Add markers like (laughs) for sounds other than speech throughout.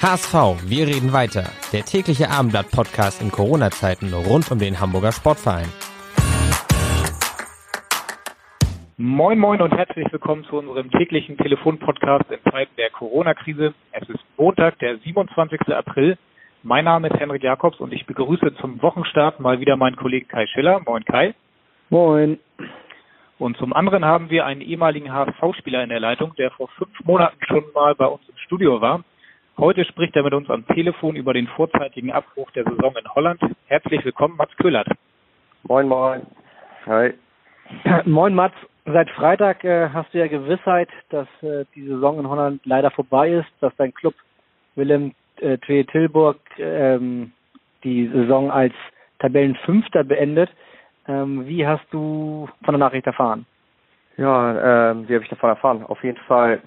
HSV, wir reden weiter. Der tägliche Abendblatt-Podcast in Corona-Zeiten rund um den Hamburger Sportverein. Moin Moin und herzlich willkommen zu unserem täglichen Telefonpodcast in Zeiten der Corona-Krise. Es ist Montag, der 27. April. Mein Name ist Henrik Jakobs und ich begrüße zum Wochenstart mal wieder meinen Kollegen Kai Schiller. Moin Kai. Moin. Und zum anderen haben wir einen ehemaligen HSV-Spieler in der Leitung, der vor fünf Monaten schon mal bei uns im Studio war. Heute spricht er mit uns am Telefon über den vorzeitigen Abbruch der Saison in Holland. Herzlich willkommen, Mats Köhlert. Moin, moin. Hi. (clears throat) Moin, Mats. Seit Freitag äh, hast du ja Gewissheit, dass äh, die Saison in Holland leider vorbei ist, dass dein Club Willem äh, Tilburg ähm, die Saison als Tabellenfünfter beendet. Ähm, wie hast du von der Nachricht erfahren? Ja, ähm, wie habe ich davon erfahren? Auf jeden Fall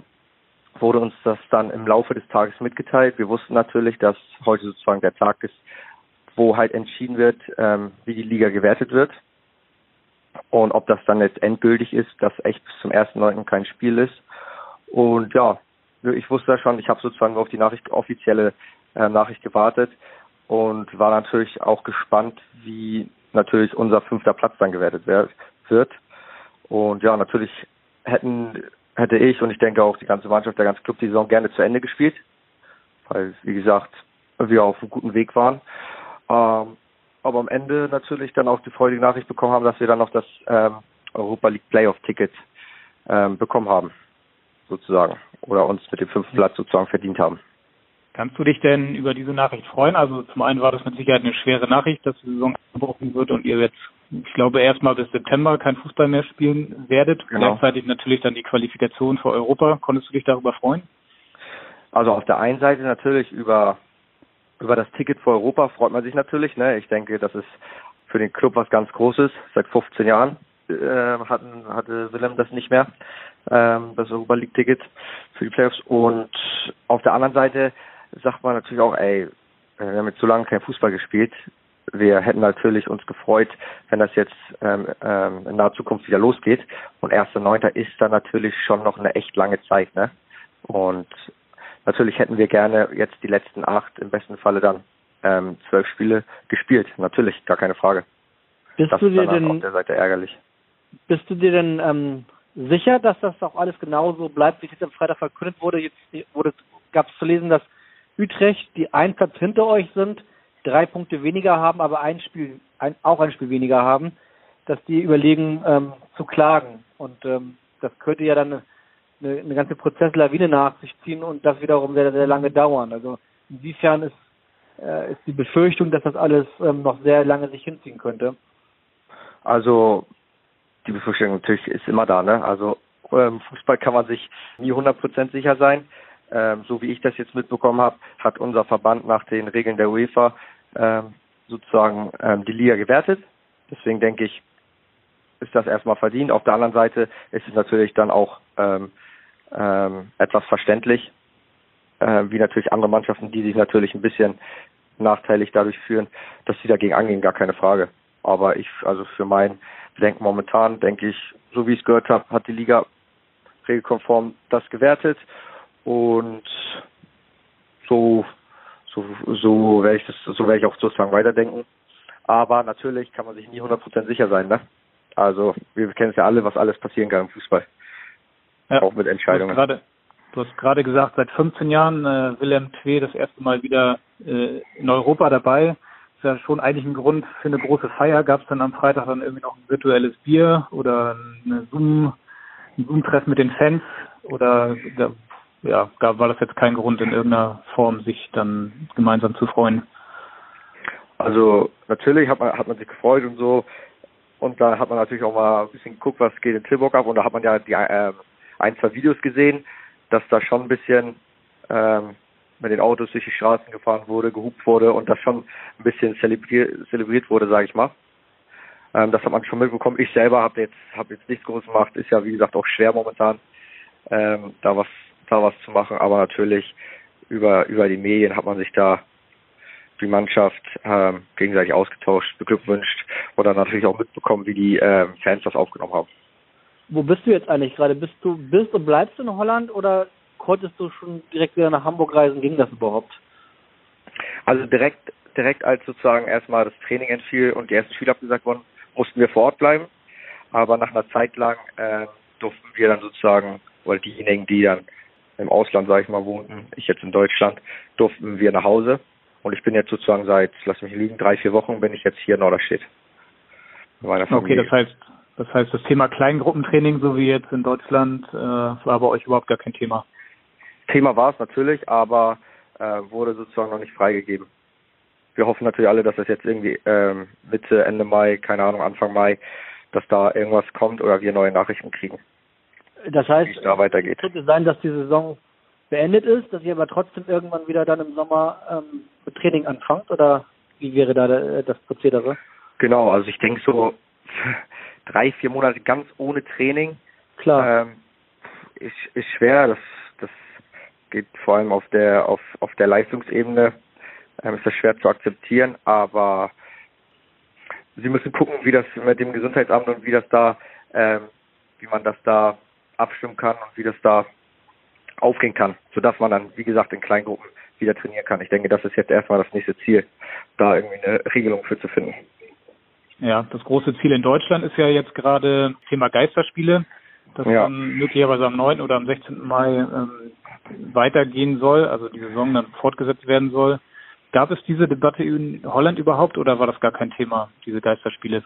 wurde uns das dann im Laufe des Tages mitgeteilt. Wir wussten natürlich, dass heute sozusagen der Tag ist, wo halt entschieden wird, ähm, wie die Liga gewertet wird. Und ob das dann jetzt endgültig ist, dass echt bis zum 1.9. kein Spiel ist. Und ja, ich wusste ja schon, ich habe sozusagen auf die Nachricht, offizielle äh, Nachricht gewartet und war natürlich auch gespannt, wie natürlich unser fünfter Platz dann gewertet wird. Und ja, natürlich hätten hätte ich und ich denke auch die ganze Mannschaft, der ganze Club die Saison gerne zu Ende gespielt, weil wie gesagt wir auf einem guten Weg waren. Ähm, aber am Ende natürlich dann auch die freudige Nachricht bekommen haben, dass wir dann noch das ähm, Europa League Playoff Ticket ähm, bekommen haben, sozusagen, oder uns mit dem fünften Platz sozusagen verdient haben. Kannst du dich denn über diese Nachricht freuen? Also zum einen war das mit Sicherheit eine schwere Nachricht, dass die Saison gebrochen wird und ihr jetzt, ich glaube, erstmal bis September kein Fußball mehr spielen werdet. Genau. Gleichzeitig natürlich dann die Qualifikation für Europa. Konntest du dich darüber freuen? Also auf der einen Seite natürlich über über das Ticket für Europa freut man sich natürlich. Ne? Ich denke, das ist für den Club was ganz Großes. Seit 15 Jahren äh, hatten, hatte Willem das nicht mehr, ähm, das Europa League Ticket für die Playoffs. Und auf der anderen Seite sagt man natürlich auch, ey, wir haben jetzt so lange kein Fußball gespielt. Wir hätten natürlich uns gefreut, wenn das jetzt ähm, ähm, in naher Zukunft wieder losgeht. Und 1.9. ist dann natürlich schon noch eine echt lange Zeit. Ne? Und natürlich hätten wir gerne jetzt die letzten acht, im besten Falle dann ähm, zwölf Spiele gespielt. Natürlich, gar keine Frage. Bist das du dir denn auf der Seite ärgerlich. Bist du dir denn ähm, sicher, dass das auch alles genauso bleibt, wie es jetzt am Freitag verkündet wurde? Jetzt wurde gab es zu lesen, dass Utrecht, die ein Platz hinter euch sind, drei Punkte weniger haben, aber ein Spiel, ein, auch ein Spiel weniger haben, dass die überlegen ähm, zu klagen. Und ähm, das könnte ja dann eine, eine ganze Prozesslawine nach sich ziehen und das wiederum sehr, sehr lange dauern. Also inwiefern ist, äh, ist die Befürchtung, dass das alles ähm, noch sehr lange sich hinziehen könnte? Also die Befürchtung natürlich ist immer da. Ne? Also ähm, Fußball kann man sich nie 100% sicher sein ähm, so wie ich das jetzt mitbekommen habe, hat unser Verband nach den Regeln der UEFA sozusagen ähm, die Liga gewertet. Deswegen denke ich, ist das erstmal verdient. Auf der anderen Seite ist es natürlich dann auch ähm, ähm, etwas verständlich, äh, wie natürlich andere Mannschaften, die sich natürlich ein bisschen nachteilig dadurch führen, dass sie dagegen angehen, gar keine Frage. Aber ich, also für mein Denken momentan, denke ich, so wie ich es gehört habe, hat die Liga regelkonform das gewertet und so, so, so werde ich das, so werde ich auch sozusagen weiterdenken. Aber natürlich kann man sich nie 100% sicher sein, ne? Also, wir kennen es ja alle, was alles passieren kann im Fußball. Ja, auch mit Entscheidungen. Du hast gerade gesagt, seit 15 Jahren äh, Willem Twee das erste Mal wieder äh, in Europa dabei. Ist ja schon eigentlich ein Grund für eine große Feier. Gab es dann am Freitag dann irgendwie noch ein virtuelles Bier oder eine Zoom, ein Zoom-Treffen mit den Fans? Oder ja, gab, war das jetzt kein Grund in irgendeiner Form, sich dann gemeinsam zu freuen? Also natürlich hat man, hat man sich gefreut und so. Und da hat man natürlich auch mal ein bisschen geguckt, was geht in Tilburg ab. Und da hat man ja die äh, ein, zwei Videos gesehen. dass da schon ein bisschen ähm, mit den Autos durch die Straßen gefahren wurde, gehupt wurde und das schon ein bisschen zelebriert, zelebriert wurde, sage ich mal. Ähm, das hat man schon mitbekommen. Ich selber habe jetzt habe jetzt nichts Großes gemacht. Ist ja wie gesagt auch schwer momentan, ähm, da was da was zu machen. Aber natürlich über über die Medien hat man sich da die Mannschaft ähm, gegenseitig ausgetauscht, beglückwünscht oder natürlich auch mitbekommen, wie die ähm, Fans das aufgenommen haben. Wo bist du jetzt eigentlich gerade? Bist du bist und bleibst du in Holland oder konntest du schon direkt wieder nach Hamburg reisen? Ging das überhaupt? Also direkt direkt als sozusagen erstmal das Training entfiel und die ersten Spiele abgesagt wurden, mussten wir vor Ort bleiben. Aber nach einer Zeit lang äh, durften wir dann sozusagen, weil diejenigen, die dann im Ausland, sage ich mal, wohnten, ich jetzt in Deutschland, durften wir nach Hause. Und ich bin jetzt sozusagen seit, lass mich liegen, drei, vier Wochen bin ich jetzt hier in Norderstedt. Okay, das heißt, das heißt, das Thema Kleingruppentraining, so wie jetzt in Deutschland, äh, war bei euch überhaupt gar kein Thema. Thema war es natürlich, aber äh, wurde sozusagen noch nicht freigegeben wir hoffen natürlich alle, dass das jetzt irgendwie ähm, Mitte, Ende Mai, keine Ahnung, Anfang Mai, dass da irgendwas kommt oder wir neue Nachrichten kriegen. Das heißt, es da könnte sein, dass die Saison beendet ist, dass ihr aber trotzdem irgendwann wieder dann im Sommer ähm, mit Training anfangt oder wie wäre da das Prozedere? Genau, also ich denke so (laughs) drei, vier Monate ganz ohne Training. Klar. Ähm, ist, ist schwer, das, das geht vor allem auf der auf, auf der Leistungsebene ähm, ist das schwer zu akzeptieren, aber sie müssen gucken, wie das mit dem Gesundheitsamt und wie das da, ähm, wie man das da abstimmen kann und wie das da aufgehen kann, sodass man dann, wie gesagt, in Kleingruppen wieder trainieren kann. Ich denke, das ist jetzt erstmal das nächste Ziel, da irgendwie eine Regelung für zu finden. Ja, das große Ziel in Deutschland ist ja jetzt gerade Thema Geisterspiele, das ja. dann möglicherweise am 9. oder am 16. Mai ähm, weitergehen soll, also die Saison dann fortgesetzt werden soll. Gab es diese Debatte in Holland überhaupt oder war das gar kein Thema, diese Geisterspiele?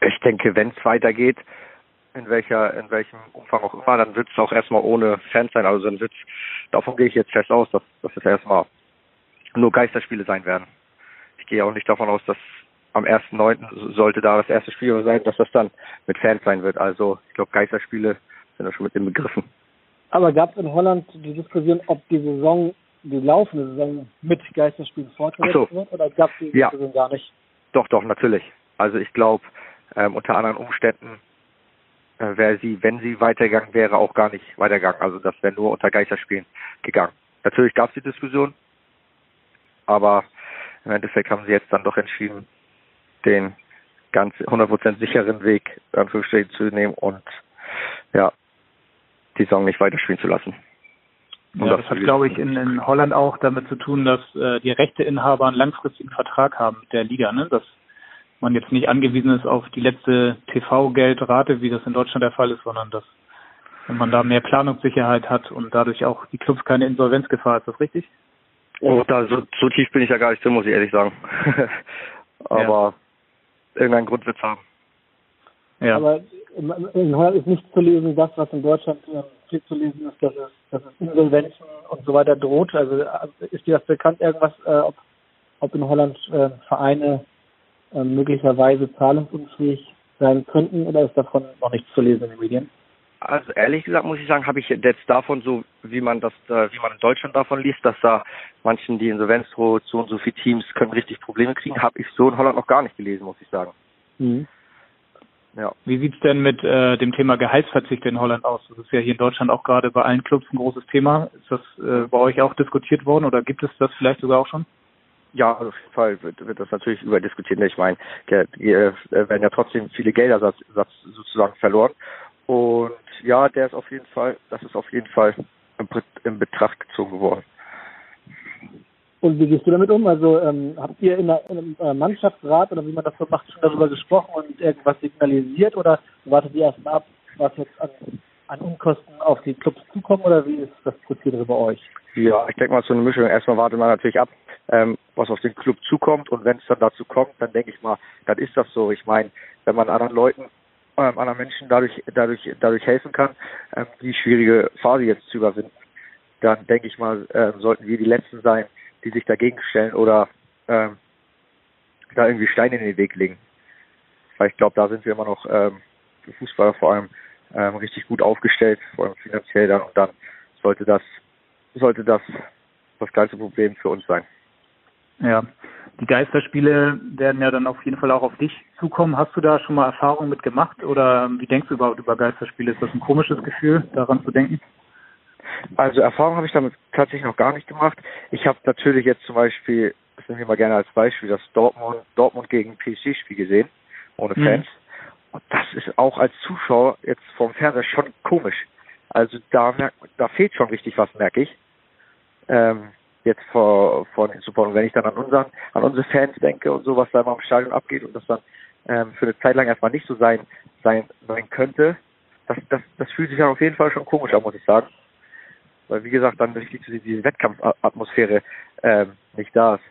Ich denke, wenn es weitergeht, in welcher, in welchem Umfang auch immer, dann wird es auch erstmal ohne Fans sein. Also dann wird's, davon gehe ich jetzt fest aus, dass, dass es erstmal nur Geisterspiele sein werden. Ich gehe auch nicht davon aus, dass am 1.9. sollte da das erste Spiel sein, dass das dann mit Fans sein wird. Also ich glaube, Geisterspiele sind da schon mit den Begriffen. Aber gab es in Holland die Diskussion, ob die Saison die laufende Saison mit Geisterspielen fortgesetzt so. wird oder gab es die ja. Saison gar nicht? Doch, doch, natürlich. Also ich glaube, ähm, unter anderen Umständen äh, wäre sie, wenn sie weitergegangen wäre, auch gar nicht weitergegangen. Also das wäre nur unter Geisterspielen gegangen. Natürlich gab es die Diskussion, aber im Endeffekt haben sie jetzt dann doch entschieden, den ganz 100% sicheren Weg Anführungsstrichen zu nehmen und ja, die Saison nicht weiterspielen zu lassen. Und ja, das, hat, glaube ich, in, in, Holland auch damit zu tun, dass äh, die Rechteinhaber einen langfristigen Vertrag haben mit der Liga, ne? dass man jetzt nicht angewiesen ist auf die letzte TV-Geldrate, wie das in Deutschland der Fall ist, sondern dass wenn man da mehr Planungssicherheit hat und dadurch auch die Clubs keine Insolvenzgefahr. Ist das richtig? Oh, da so, so tief bin ich ja gar nicht drin, muss ich ehrlich sagen. (laughs) Aber ja. irgendeinen Grund wird es haben. Ja. Aber in Holland ist nicht zu lesen, das, was in Deutschland äh, viel zu lesen ist, dass es, dass es Insolvenzen und so weiter droht. Also äh, ist dir das bekannt, irgendwas, äh, ob, ob in Holland äh, Vereine möglicherweise zahlungsunfähig sein könnten oder ist davon noch nichts zu lesen in den Medien? Also ehrlich gesagt muss ich sagen, habe ich jetzt davon so, wie man das, äh, wie man in Deutschland davon liest, dass da manchen die Insolvenz droht, so und so viele Teams können richtig Probleme kriegen, habe ich so in Holland noch gar nicht gelesen, muss ich sagen. Mhm. Ja. Wie sieht's denn mit äh, dem Thema Gehaltsverzicht in Holland aus? Das ist ja hier in Deutschland auch gerade bei allen Clubs ein großes Thema. Ist das äh, bei euch auch diskutiert worden oder gibt es das vielleicht sogar auch schon? Ja, auf jeden Fall wird, wird das natürlich überdiskutiert. Ich meine, hier werden ja trotzdem viele Gelder sozusagen verloren. Und ja, der ist auf jeden Fall, das ist auf jeden Fall in Betracht gezogen worden. Und wie gehst du damit um? Also ähm, habt ihr in, einem äh, Mannschaftsrat oder wie man das so macht, schon darüber gesprochen und irgendwas signalisiert oder wartet ihr erst mal ab, was jetzt an, an Unkosten auf die Clubs zukommen oder wie ist das Prozedere bei euch? Ja, ich denke mal so eine Mischung. Erstmal wartet man natürlich ab, ähm, was auf den Club zukommt und wenn es dann dazu kommt, dann denke ich mal, dann ist das so. Ich meine, wenn man anderen Leuten ähm, anderen Menschen dadurch dadurch dadurch helfen kann, ähm, die schwierige Phase jetzt zu überwinden, dann denke ich mal, äh, sollten wir die Letzten sein, die sich dagegen stellen oder ähm, da irgendwie Steine in den Weg legen. Weil ich glaube, da sind wir immer noch ähm, Fußballer vor allem ähm, richtig gut aufgestellt, vor allem finanziell dann und dann sollte das, sollte das das kleinste Problem für uns sein. Ja, die Geisterspiele werden ja dann auf jeden Fall auch auf dich zukommen. Hast du da schon mal Erfahrungen mit gemacht oder wie denkst du überhaupt über Geisterspiele? Ist das ein komisches Gefühl, daran zu denken? Also Erfahrung habe ich damit tatsächlich noch gar nicht gemacht. Ich habe natürlich jetzt zum Beispiel, das nehmen wir mal gerne als Beispiel, das Dortmund, Dortmund gegen PSG-Spiel gesehen, ohne mhm. Fans. Mhm. Und das ist auch als Zuschauer jetzt vom Fernseher schon komisch. Also da merkt, da fehlt schon richtig was, merke ich. Ähm, jetzt vor, vor den Support. Und wenn ich dann an unseren, an unsere Fans denke und so, was da immer im Stadion abgeht und das dann ähm, für eine Zeit lang erstmal nicht so sein, sein, sein könnte, das, das, das fühlt sich dann auf jeden Fall schon komisch an, muss ich sagen. Weil wie gesagt, dann richtig diese Wettkampfatmosphäre ähm, nicht da ist.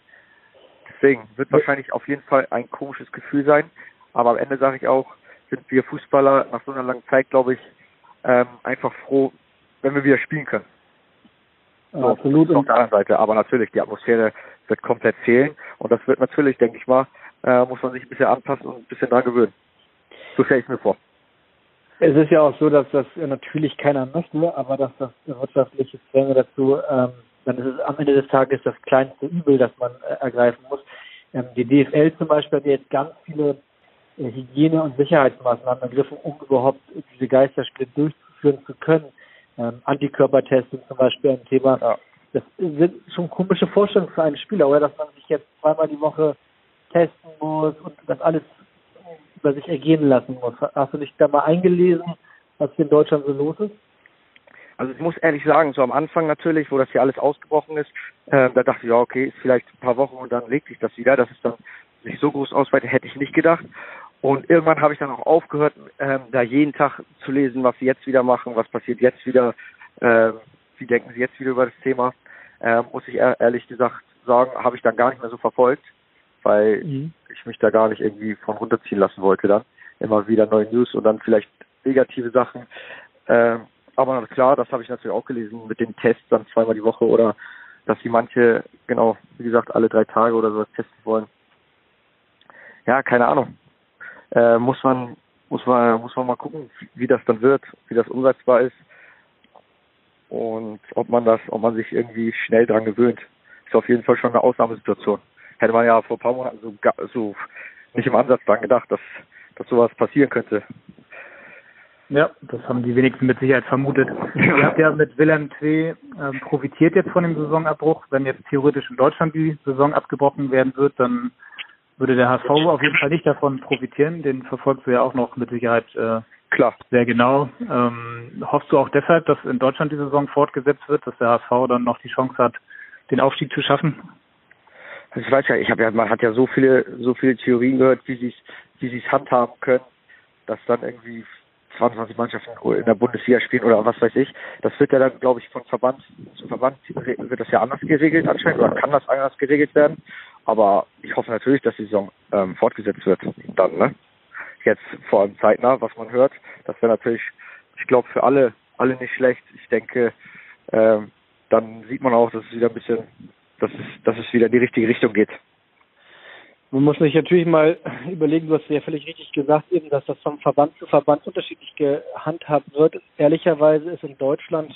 Deswegen wird wahrscheinlich auf jeden Fall ein komisches Gefühl sein. Aber am Ende sage ich auch, sind wir Fußballer nach so einer langen Zeit, glaube ich, ähm, einfach froh, wenn wir wieder spielen können. So, Absolut. Auf der anderen Seite. Aber natürlich, die Atmosphäre wird komplett fehlen. Und das wird natürlich, denke ich mal, äh, muss man sich ein bisschen anpassen und ein bisschen dran gewöhnen. So stelle ich mir vor. Es ist ja auch so, dass das natürlich keiner möchte, aber dass das wirtschaftliche Zwänge dazu, ähm, dann ist es am Ende des Tages das kleinste Übel, das man äh, ergreifen muss. Ähm, die DFL zum Beispiel hat jetzt ganz viele Hygiene- und Sicherheitsmaßnahmen ergriffen, um überhaupt diese Geisterspiele durchzuführen zu können ähm, Antikörpertesting zum Beispiel ein Thema. Ja. Das sind schon komische Vorstellungen für einen Spieler, oder dass man sich jetzt zweimal die Woche testen muss und das alles über sich ergehen lassen muss. Hast du dich da mal eingelesen, was hier in Deutschland so los ist? Also ich muss ehrlich sagen, so am Anfang natürlich, wo das hier alles ausgebrochen ist, äh, da dachte ich, ja okay, ist vielleicht ein paar Wochen und dann legt sich das wieder. Das ist dann nicht so groß ausweitet, hätte ich nicht gedacht. Und irgendwann habe ich dann auch aufgehört, ähm, da jeden Tag zu lesen, was sie jetzt wieder machen, was passiert jetzt wieder, äh, wie denken sie jetzt wieder über das Thema. Äh, muss ich ehrlich gesagt sagen, habe ich dann gar nicht mehr so verfolgt, weil mhm. ich mich da gar nicht irgendwie von runterziehen lassen wollte dann. Immer wieder neue News und dann vielleicht negative Sachen. Äh, aber klar, das habe ich natürlich auch gelesen mit den Tests dann zweimal die Woche oder dass sie manche, genau, wie gesagt, alle drei Tage oder sowas testen wollen. Ja, keine Ahnung äh, muss man muss man muss man mal gucken, wie das dann wird, wie das umsetzbar ist und ob man das, ob man sich irgendwie schnell dran gewöhnt. Ist auf jeden Fall schon eine Ausnahmesituation. Hätte man ja vor ein paar Monaten so, so nicht im Ansatz dran gedacht, dass dass sowas passieren könnte. Ja, das haben die wenigsten mit Sicherheit vermutet. Ihr habt ja mit Willem Twee äh, profitiert jetzt von dem Saisonabbruch. Wenn jetzt theoretisch in Deutschland die Saison abgebrochen werden wird, dann würde der HSV auf jeden Fall nicht davon profitieren. Den verfolgst du ja auch noch mit Sicherheit äh, Klar. sehr genau. Ähm, hoffst du auch deshalb, dass in Deutschland die Saison fortgesetzt wird, dass der HSV dann noch die Chance hat, den Aufstieg zu schaffen? Also ich weiß ja, ich habe ja, man hat ja so viele, so viele Theorien gehört, wie sie wie sie es handhaben können, dass dann irgendwie 22 Mannschaften in der Bundesliga spielen oder was weiß ich. Das wird ja dann, glaube ich, von Verband zu Verband wird das ja anders geregelt anscheinend oder kann das anders geregelt werden. Aber ich hoffe natürlich, dass die Saison ähm, fortgesetzt wird dann, ne? Jetzt vor allem zeitnah, was man hört. Das wäre natürlich, ich glaube, für alle, alle nicht schlecht. Ich denke, ähm, dann sieht man auch, dass es wieder ein bisschen, dass es, dass es wieder in die richtige Richtung geht. Man muss sich natürlich mal (laughs) überlegen, du hast ja völlig richtig gesagt, eben, dass das von Verband zu Verband unterschiedlich gehandhabt wird. Ehrlicherweise ist in Deutschland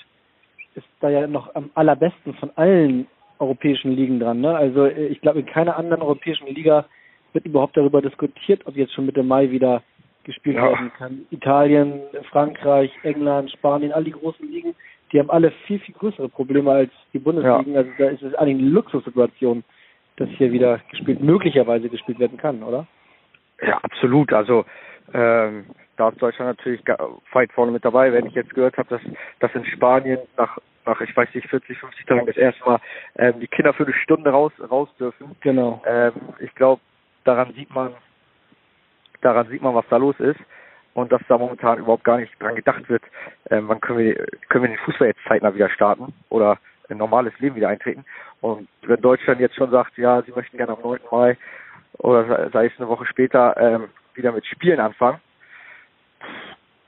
ist da ja noch am allerbesten von allen europäischen Ligen dran. Ne? Also äh, ich glaube, in keiner anderen europäischen Liga wird überhaupt darüber diskutiert, ob jetzt schon Mitte Mai wieder gespielt ja. werden kann. Italien, Frankreich, England, Spanien, all die großen Ligen, die haben alle viel, viel größere Probleme als die Bundesligen. Ja. Also da ist es eigentlich eine Luxussituation, dass hier wieder gespielt, möglicherweise gespielt werden kann, oder? Ja, absolut. Also ähm, da ist Deutschland natürlich weit vorne mit dabei. Wenn ich jetzt gehört habe, dass, dass in Spanien nach nach, ich weiß nicht, 40, 50 Tagen das erste Mal ähm, die Kinder für eine Stunde raus, raus dürfen. Genau. Ähm, ich glaube, daran sieht man, daran sieht man, was da los ist und dass da momentan überhaupt gar nicht dran gedacht wird, ähm, wann können wir, können wir den Fußball jetzt zeitnah wieder starten oder ein normales Leben wieder eintreten. Und wenn Deutschland jetzt schon sagt, ja, sie möchten gerne am 9. Mai oder sei es eine Woche später ähm, wieder mit Spielen anfangen,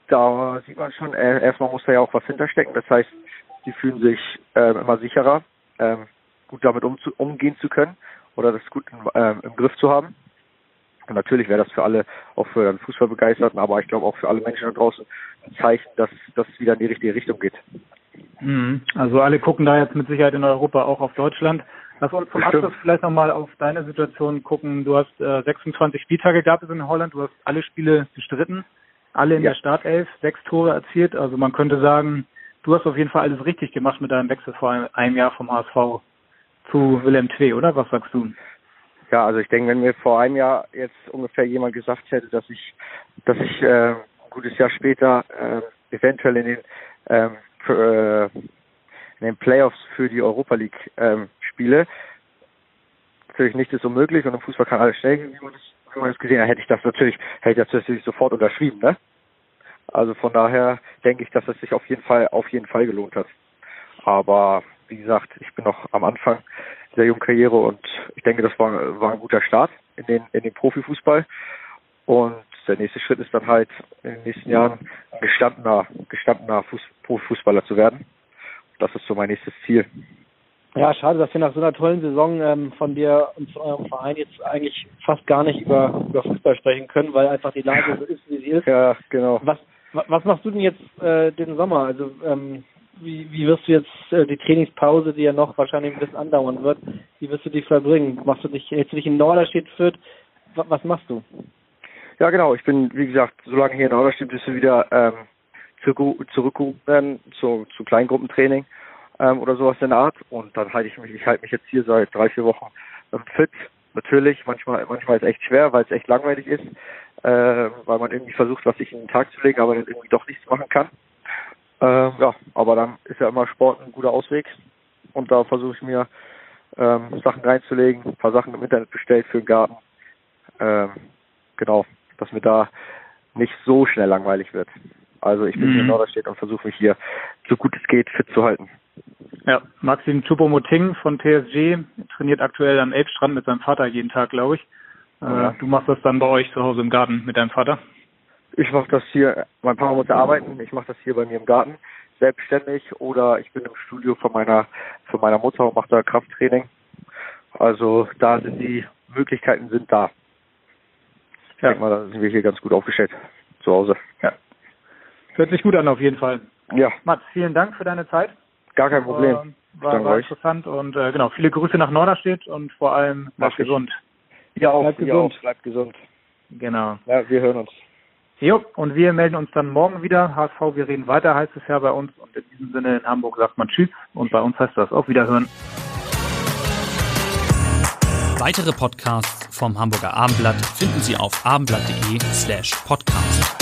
da sieht man schon, äh, erstmal muss da ja auch was hinterstecken. Das heißt, die fühlen sich äh, immer sicherer, ähm, gut damit umzu umgehen zu können oder das gut ähm, im Griff zu haben. Und natürlich wäre das für alle, auch für den Fußballbegeisterten, aber ich glaube auch für alle Menschen da draußen ein Zeichen, dass das wieder in die richtige Richtung geht. Mhm. Also alle gucken da jetzt mit Sicherheit in Europa auch auf Deutschland. Lass uns zum Abschluss vielleicht nochmal auf deine Situation gucken. Du hast äh, 26 Spieltage gab es in Holland, du hast alle Spiele bestritten, alle in ja. der Startelf, sechs Tore erzielt. Also man könnte sagen, du hast auf jeden Fall alles richtig gemacht mit deinem Wechsel vor einem Jahr vom HSV zu Willem II, oder? Was sagst du? Ja, also ich denke, wenn mir vor einem Jahr jetzt ungefähr jemand gesagt hätte, dass ich, dass ich äh, ein gutes Jahr später äh, eventuell in den ähm, äh, in den Playoffs für die Europa League ähm, spiele, natürlich nicht ist unmöglich und im Fußball kann alles schnell gehen, wie wie man das gesehen hat, hätte ich das natürlich, hätte ich das natürlich sofort unterschrieben, ne? Also von daher denke ich, dass es sich auf jeden Fall, auf jeden Fall gelohnt hat. Aber wie gesagt, ich bin noch am Anfang der jungen Karriere und ich denke, das war, war ein guter Start in den, in den Profifußball. Und der nächste Schritt ist dann halt in den nächsten Jahren ein gestandener, gestandener Fuß, Profifußballer zu werden. Das ist so mein nächstes Ziel. Ja, schade, dass wir nach so einer tollen Saison ähm, von dir und von eurem Verein jetzt eigentlich fast gar nicht über, über Fußball sprechen können, weil einfach die Lage so ist, wie sie ist. Ja, genau. Was, was machst du denn jetzt äh, den Sommer? Also ähm, wie, wie wirst du jetzt äh, die Trainingspause, die ja noch wahrscheinlich ein bisschen andauern wird, wie wirst du die verbringen? Machst du dich, hältst du dich in Norderstedt führt? Was, was machst du? Ja, genau. Ich bin, wie gesagt, solange hier in Norderstedt bist du wieder ähm, zurückgerufen werden zu, zu Kleingruppentraining ähm, oder sowas in der Art. Und dann halte ich mich, ich halte mich jetzt hier seit drei, vier Wochen ähm, fit. Natürlich, manchmal, manchmal ist es echt schwer, weil es echt langweilig ist, äh, weil man irgendwie versucht, was sich in den Tag zu legen, aber dann irgendwie doch nichts machen kann. Ähm, ja, aber dann ist ja immer Sport ein guter Ausweg. Und da versuche ich mir ähm, Sachen reinzulegen, ein paar Sachen im Internet bestellt für den Garten. Ähm, genau, dass mir da nicht so schnell langweilig wird. Also ich bin mhm. hier in Norderstedt und versuche mich hier so gut es geht fit zu halten. Ja, Maxim Choupo-Moting von TSG trainiert aktuell am Elbstrand mit seinem Vater jeden Tag, glaube ich. Äh, ja. Du machst das dann bei euch zu Hause im Garten mit deinem Vater? Ich mache das hier, mein Papa muss arbeiten, ich mache das hier bei mir im Garten selbstständig oder ich bin im Studio von meiner von meiner Mutter und mache da Krafttraining. Also da sind die Möglichkeiten sind da. Ich ja. denke mal, da sind wir hier ganz gut aufgestellt zu Hause. Ja. Hört sich gut an auf jeden Fall. Ja. Mats, vielen Dank für deine Zeit. Gar kein Problem. Äh, war, war interessant und äh, genau, viele Grüße nach Norderstedt und vor allem bleib gesund. Ja auch, bleibt gesund. Auch, bleibt gesund. Genau. Ja, wir hören uns. Jo, und wir melden uns dann morgen wieder. HSV, wir reden weiter, heißt es ja bei uns. Und in diesem Sinne in Hamburg sagt man Tschüss und bei uns heißt das auf Wiederhören. Weitere Podcasts vom Hamburger Abendblatt finden Sie auf abendblatt.de slash podcast.